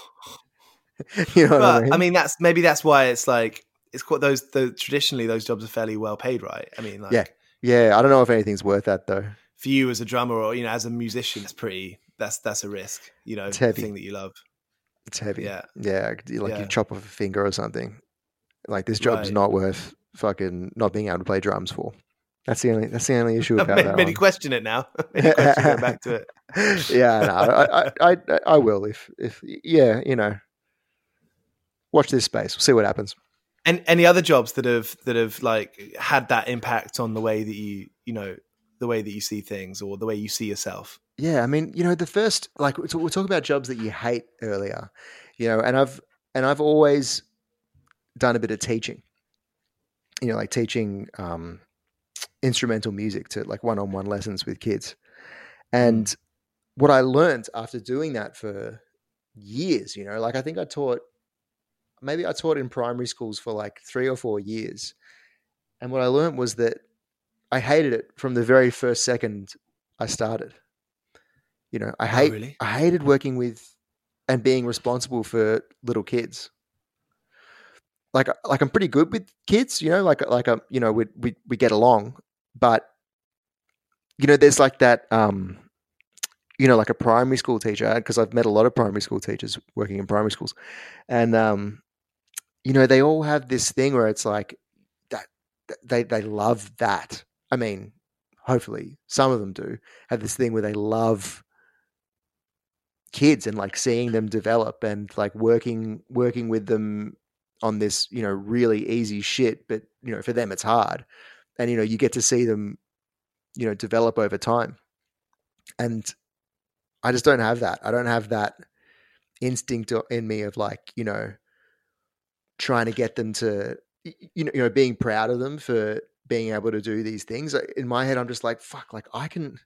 you know what I mean? I mean, that's maybe that's why it's like it's quite those. The, traditionally, those jobs are fairly well paid, right? I mean, like, Yeah. Yeah, I don't know if anything's worth that though. for you as a drummer or you know as a musician, it's pretty. That's that's a risk. You know, It's the heavy. thing that you love. It's heavy. Yeah. Yeah. Like Yeah. you chop off a finger or something. Like this job's Right. not worth fucking not being able to play drums for. That's the only, that's the only issue about that. one. question it now. many question going back to it. yeah, no, I, I, I, I will if, if, yeah, you know, watch this space. We'll see what happens. And any other jobs that have that have like had that impact on the way that you you know the way that you see things or the way you see yourself. Yeah, I mean, you know, the first like we're talk- about jobs that you hate earlier, you know, and I've and I've always done a bit of teaching, you know, like teaching um, instrumental music to like one-on-one lessons with kids, and what I learned after doing that for years, you know, like I think I taught maybe I taught in primary schools for like three or four years, and what I learned was that I hated it from the very first second I started. You know, I hate really? I hated working with and being responsible for little kids. Like like I'm pretty good with kids, you know, like like um, you know, we we we get along, but you know, there's like that um you know, like a primary school teacher, because I've met a lot of primary school teachers working in primary schools. And um you know, they all have this thing where it's like that they they love that. I mean, hopefully some of them do have this thing where they love kids and like seeing them develop and like working working with them on this you know really easy shit but you know for them it's hard. And you know you get to see them you know develop over time. And i just don't have that. I don't have that instinct in me of like you know trying to get them to you know you know being proud of them for being able to do these things in my head i'm just like fuck like i can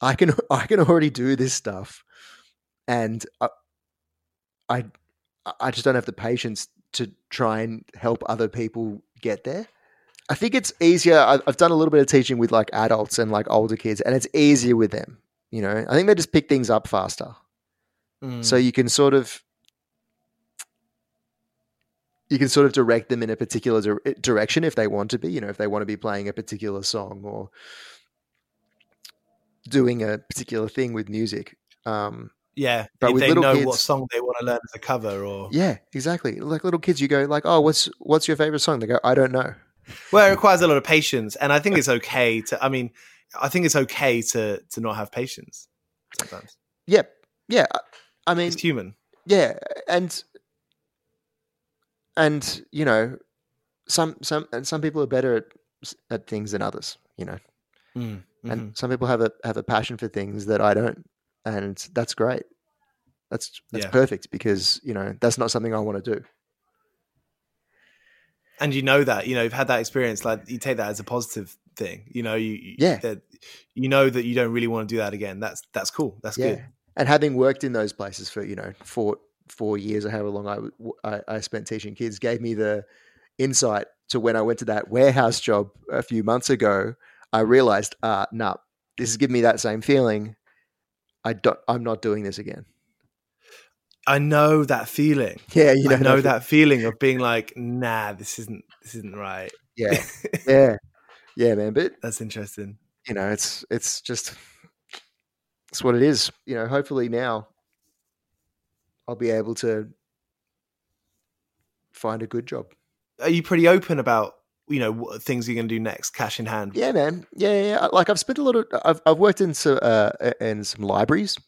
i can i can already do this stuff and I, I I just don't have the patience to try and help other people get there. I think it's easier. I've, I've done a little bit of teaching with like adults and like older kids, and it's easier with them. You know, I think they just pick things up faster, Mm. so you can sort of you can sort of direct them in a particular dir- direction if they want to be. You know, if they want to be playing a particular song or doing a particular thing with music. Um, yeah, but if with they know what song they want to learn as a cover or Yeah, exactly. Like little kids, you go like, "Oh, what's what's your favorite song?" They go, "I don't know." well, it requires a lot of patience, and I think it's okay to. I mean, I think it's okay to to not have patience sometimes. Yep. Yeah. I- I mean, It's human. yeah, and and you know, some some and some people are better at at things than others. You know, Mm, mhm. and some people have a have a passion for things that I don't, and that's great. That's that's Yeah. perfect because you know that's not something I want to do. and you know that you know you've had that experience like you take that as a positive thing you know you you- Yeah. that you know that you don't really want to do that again that's that's cool that's yeah. good And having worked in those places for you know four four years or however long I I spent teaching kids gave me the insight to when I went to that warehouse job a few months ago. I realized, ah, nah, this is giving me that same feeling. I don't. I'm not doing this again. i know that feeling Yeah, you know, i know that feeling of being like nah this isn't this isn't right Yeah, yeah, yeah, man. But that's interesting you know, it's it's just it's what it is. You know, hopefully now I'll be able to find a good job. are you pretty open about you know what things you're going to do next cash in hand Yeah, man. Yeah, yeah. Like I've spent a lot of I've I've worked in some uh, in some libraries.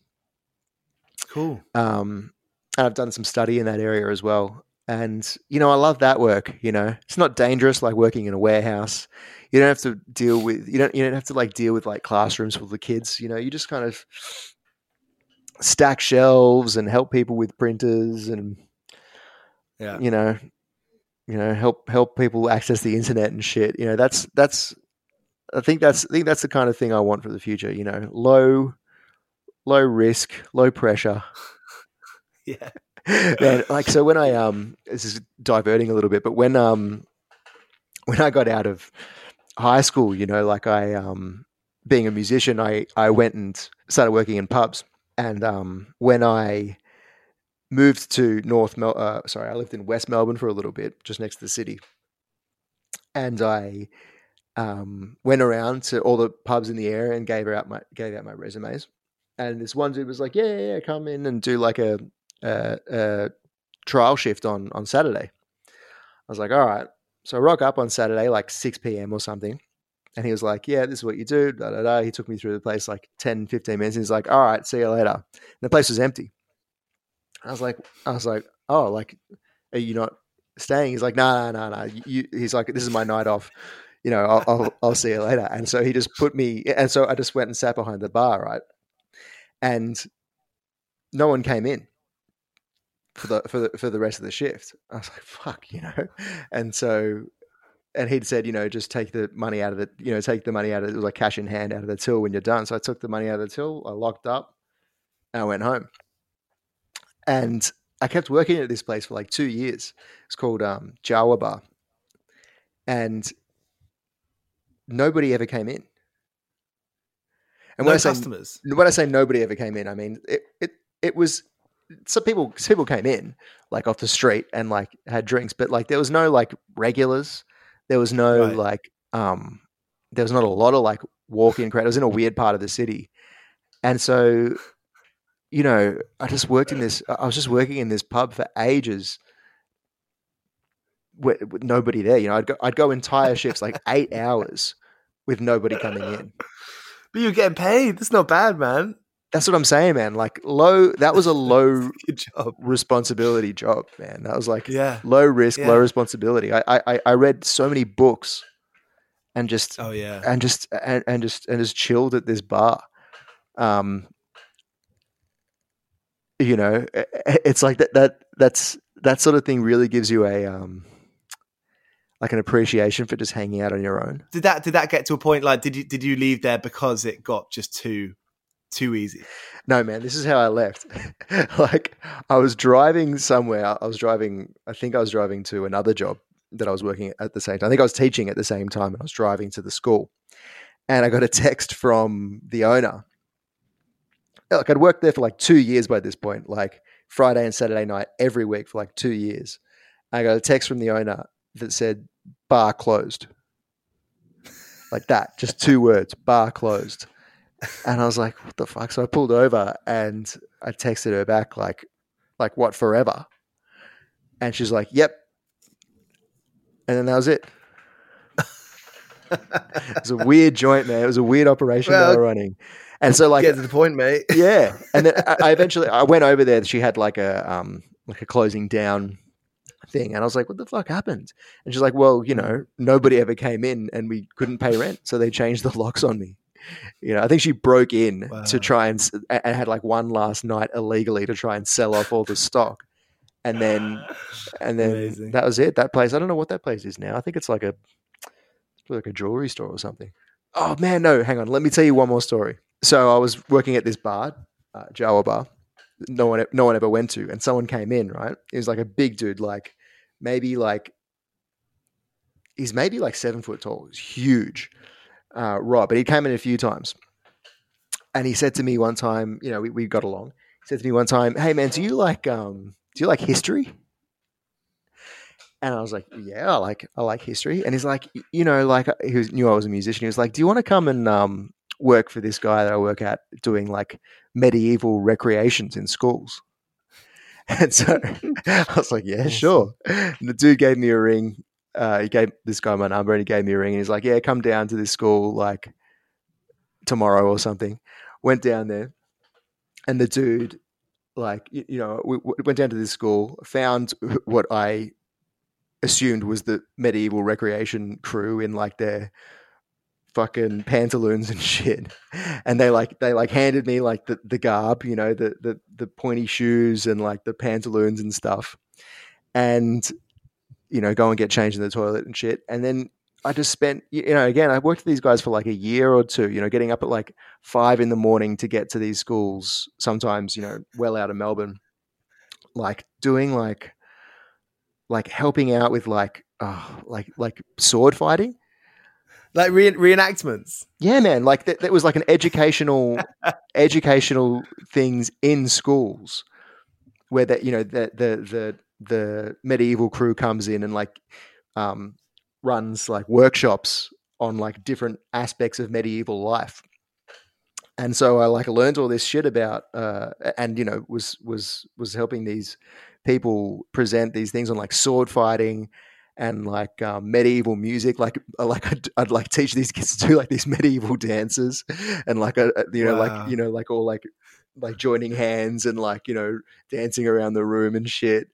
cool Um, and I've done some study in that area as well. And you know, I love that work. You know, it's not dangerous like working in a warehouse. You don't have to deal with you don't you don't have to like deal with like classrooms full of kids. You know, you just kind of stack shelves and help people with printers and yeah. you know you know help help people access the internet and shit. You know that's that's i think that's i think that's the kind of thing i want for the future you know low low risk low pressure. Yeah. Man, like so when I um this is diverting a little bit, but when um when I got out of high school, you know, like I um being a musician, I I went and started working in pubs, and um when I moved to North Mel, uh, sorry, I lived in West Melbourne for a little bit, just next to the city, and I um went around to all the pubs in the area and gave out my gave out my resumes, and this one dude was like, yeah, yeah, yeah come in and do like a a, a trial shift on on Saturday. I was like, all right. So I rock up on Saturday, like 6 p.m. or something. And he was like, yeah, this is what you do. Da, da, da. He took me through the place like 10, 15 minutes. And he's like, all right, see you later. And the place was empty. I was like, I was like, oh, like, are you not staying? He's like, no, no, no, no. He's like, this is my night off. You know, I'll, I'll, I'll see you later. And so he just put me, and so I just went and sat behind the bar, right? And no one came in for the for the for the rest of the shift. I was like, fuck, you know. And so and he'd said, you know, just take the money out of the, you know, take the money out of it was like cash in hand out of the till when you're done. So I took the money out of the till, I locked up, and I went home. And I kept working at this place for like two years. It's called um, Jawa Bar, and nobody ever came in. And no when I say customers. when I say nobody ever came in, I mean it. It it was some people some people came in like off the street and like had drinks, but like there was no like regulars. There was no right. like um there was not a lot of like walk-in crowd. It was in a weird part of the city. And so, you know, I just worked in this I was just working in this pub for ages with, with nobody there. You know, I'd go I'd go entire shifts like 8 hours with nobody coming in. But you're getting paid. That's not bad, man. That's what I'm saying, man. Like low, that was a low job. responsibility job, man. That was like yeah. low risk, yeah. low responsibility. I, I I read so many books, and just oh yeah, and just and, and just and just chilled at this bar. Um, you know, it's like that that that's that sort of thing really gives you a um like an appreciation for just hanging out on your own. Did that did that get to a point like did you did you leave there because it got just too too easy. No, man, this is how I left. like I was driving somewhere. I was driving. I think I was driving to another job that I was working at the same time. I think I was teaching at the same time, and I was driving to the school. And I got a text from the owner. Like I'd worked there for like two years by this point, like Friday and Saturday night every week for like two years. I got a text from the owner that said "bar closed," like that, just two words, "bar closed." And I was like, what the fuck? So I pulled over and I texted her back like, like what forever? And she's like, yep. And then that was it. it was a weird joint, man. It was a weird operation well, they were running. And so like get to the point, mate. yeah. And then I, I eventually I went over there. She had like a um like a closing down thing. And I was like, what the fuck happened? And she's like, well, you know, nobody ever came in and we couldn't pay rent. So they changed the locks on me you know, I think she broke in wow. to try and and had like one last night illegally to try and sell off all the stock, and then and then Amazing. that was it. That place, I don't know what that place is now. I think it's like a like a jewelry store or something. Oh man, no, hang on. Let me tell you one more story. So I was working at this bar, uh, Jawa bar. No one, no one ever went to, and someone came in. Right, he was like a big dude, like maybe like he's maybe like seven foot tall. He's huge uh, Rob, but he came in a few times. And he said to me one time, you know, we, we got along. He said to me one time, "Hey man, do you like um, do you like history?" And I was like, "Yeah, I like I like history." And he's like, you know, like he was, knew I was a musician. He was like, "Do you want to come and um, work for this guy that I work at doing like medieval recreations in schools?" And so I was like, "Yeah, sure." And the dude gave me a ring uh, he gave this guy my number and he gave me a ring. And he's like, "Yeah, come down to this school like tomorrow or something." Went down there, and the dude, like you, you know, we, we went down to this school, found what I assumed was the medieval recreation crew in like their fucking pantaloons and shit. And they like they like handed me like the, the garb, you know, the, the the pointy shoes and like the pantaloons and stuff. And you know, go and get changed in the toilet and shit. And then I just spent, you know, again, I worked with these guys for like a year or two, you know, getting up at like five in the morning to get to these schools, sometimes, you know, well out of Melbourne, like doing like like helping out with like oh, like like sword fighting. Like re- reenactments. Yeah, man. Like that, that was like an educational educational things in schools where that you know the the the the medieval crew comes in and like um runs like workshops on like different aspects of medieval life and so I like learned all this shit about, uh, and you know, was was was helping these people present these things on like sword fighting and like um, medieval music. Like uh, like I'd, I'd, like teach these kids to do like these medieval dances and like a, you know wow. like you know like all like like joining hands and like you know dancing around the room and shit.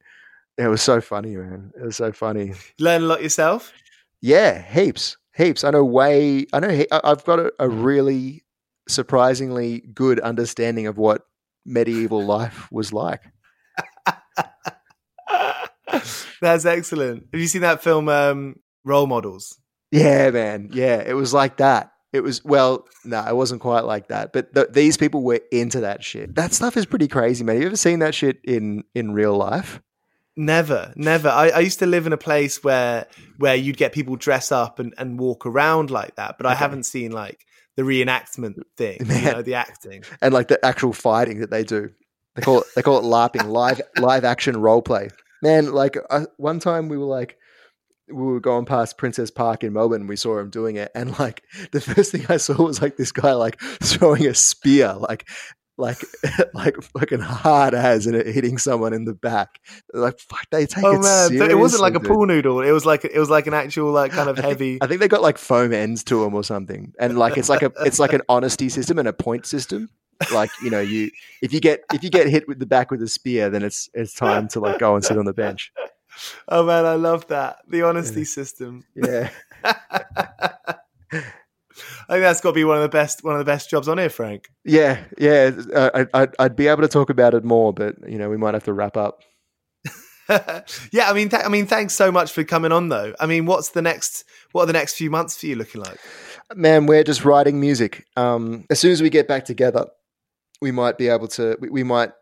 It was so funny, man. It was so funny. Learn a lot yourself. Yeah, heaps, heaps. I know way. I know. I've got a, a really surprisingly good understanding of what medieval life was like. That's excellent. Have you seen that film, um, Role Models? Yeah, man. Yeah, it was like that. It was well, no, it wasn't quite like that. But th- these people were into that shit. That stuff is pretty crazy, man. Have you ever seen that shit in in real life? Never, never. I, I used to live in a place where where you'd get people dress up and, and walk around like that, but okay. I haven't seen like the reenactment thing, you know, the acting and like the actual fighting that they do. They call it they call it LARPing, live live action role play. Man, like uh, one time we were like we were going past Princes Park in Melbourne. And we saw him doing it, and like the first thing I saw was like this guy like throwing a spear, like like like fucking hard as and it hitting someone in the back. Like fuck, they take oh, it man. So it wasn't like a pool noodle. It was like it was like an actual like kind of I heavy. Think, I think they got like foam ends to them or something, and like it's like a it's like an honesty system and a point system. Like you know, you if you get if you get hit with the back with a spear, then it's it's time to like go and sit on the bench. Oh man, I love that the honesty yeah. system. Yeah. I think that's got to be one of the best one of the best jobs on here, Frank. Yeah, yeah. Uh, I, would I'd be able to talk about it more, but you know, we might have to wrap up. yeah, I mean, th- I mean, thanks so much for coming on, though. I mean, what's the next? What are the next few months for you looking like? Man, we're just writing music. Um, as soon as we get back together, we might be able to. We, we might.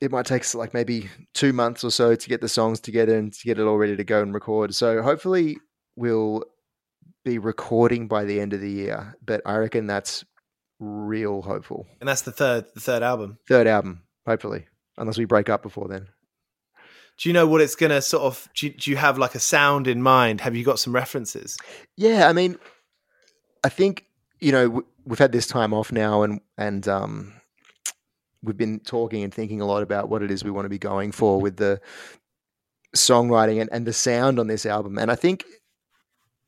It might take us like maybe two months or so to get the songs together and to get it all ready to go and record. So hopefully, we'll be recording by the end of the year, but I reckon that's real hopeful. And that's the third, the third album. Third album, hopefully, unless we break up before then. Do you know what it's going to sort of? Do you, do you have like a sound in mind? Have you got some references? Yeah, I mean, I think you know we've had this time off now, and and um, we've been talking and thinking a lot about what it is we want to be going for with the songwriting and, and the sound on this album. And I think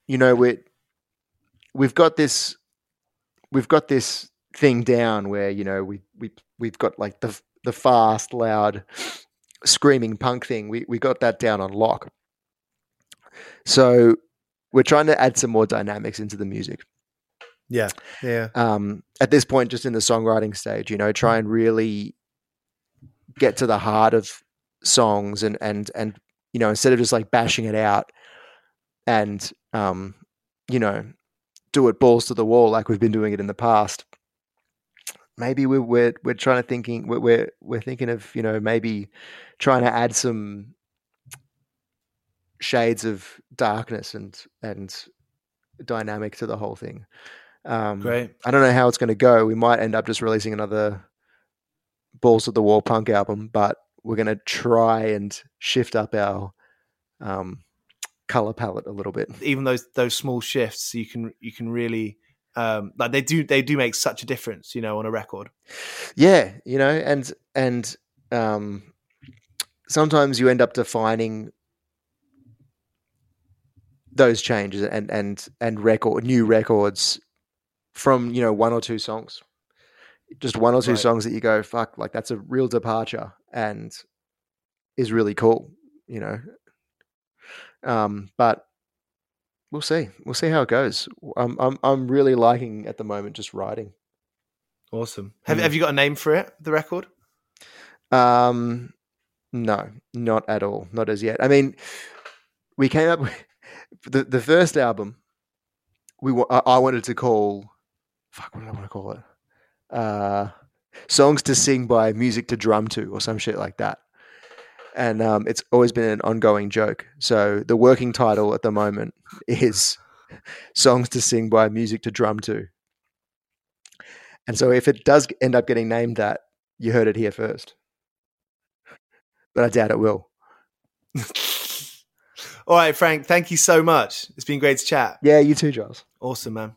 you know, we we've got this we've got this thing down where you know we we we've got like the the fast, loud, screaming punk thing. We we got that down on lock. So we're trying to add some more dynamics into the music. Yeah, yeah. Um, at this point, just in the songwriting stage, you know, try and really get to the heart of songs and and and you know instead of just like bashing it out and um, you know, do it balls to the wall like we've been doing it in the past. Maybe we're we're, we're trying to thinking we're, we're we're thinking of you know maybe trying to add some shades of darkness and and dynamic to the whole thing. Um, Great. I don't know how it's going to go. We might end up just releasing another balls to the wall punk album, but we're going to try and shift up our um, color palette a little bit. Even those those small shifts, you can you can really um, like they do they do make such a difference, you know, on a record. Yeah, you know, and and um, sometimes you end up defining those changes and and and record new records from you know one or two songs just one or two right. songs that you go fuck like that's a real departure and is really cool you know um, but we'll see. We'll see how it goes. I'm I'm I'm really liking at the moment just writing. Awesome. Have mm. Have you got a name for it? The record? Um, no, not at all. Not as yet. I mean, we came up with the the first album. We I, I wanted to call. Fuck. What did I want to call it? Uh, songs to sing by music to drum to, or some shit like that. And um, it's always been an ongoing joke. So the working title at the moment is "Songs to Sing by Music to Drum to." And so if it does end up getting named that, you heard it here first. But I doubt it will. All right, Frank, thank you so much. It's been great to chat. Yeah, you too, Giles. Awesome, man.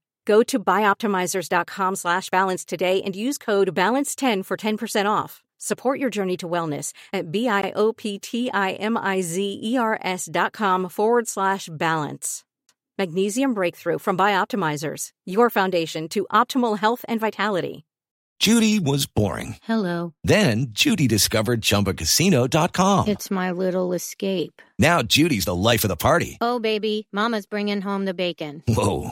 Go to bioptimizers.com slash balance today and use code BALANCE10 for 10% off. Support your journey to wellness at B-I-O-P-T-I-M-I-Z-E-R-S dot com forward slash balance. Magnesium Breakthrough from Bioptimizers, your foundation to optimal health and vitality. Judy was boring. Hello. Then Judy discovered ChumbaCasino.com. It's my little escape. Now Judy's the life of the party. Oh, baby, Mama's bringing home the bacon. Whoa,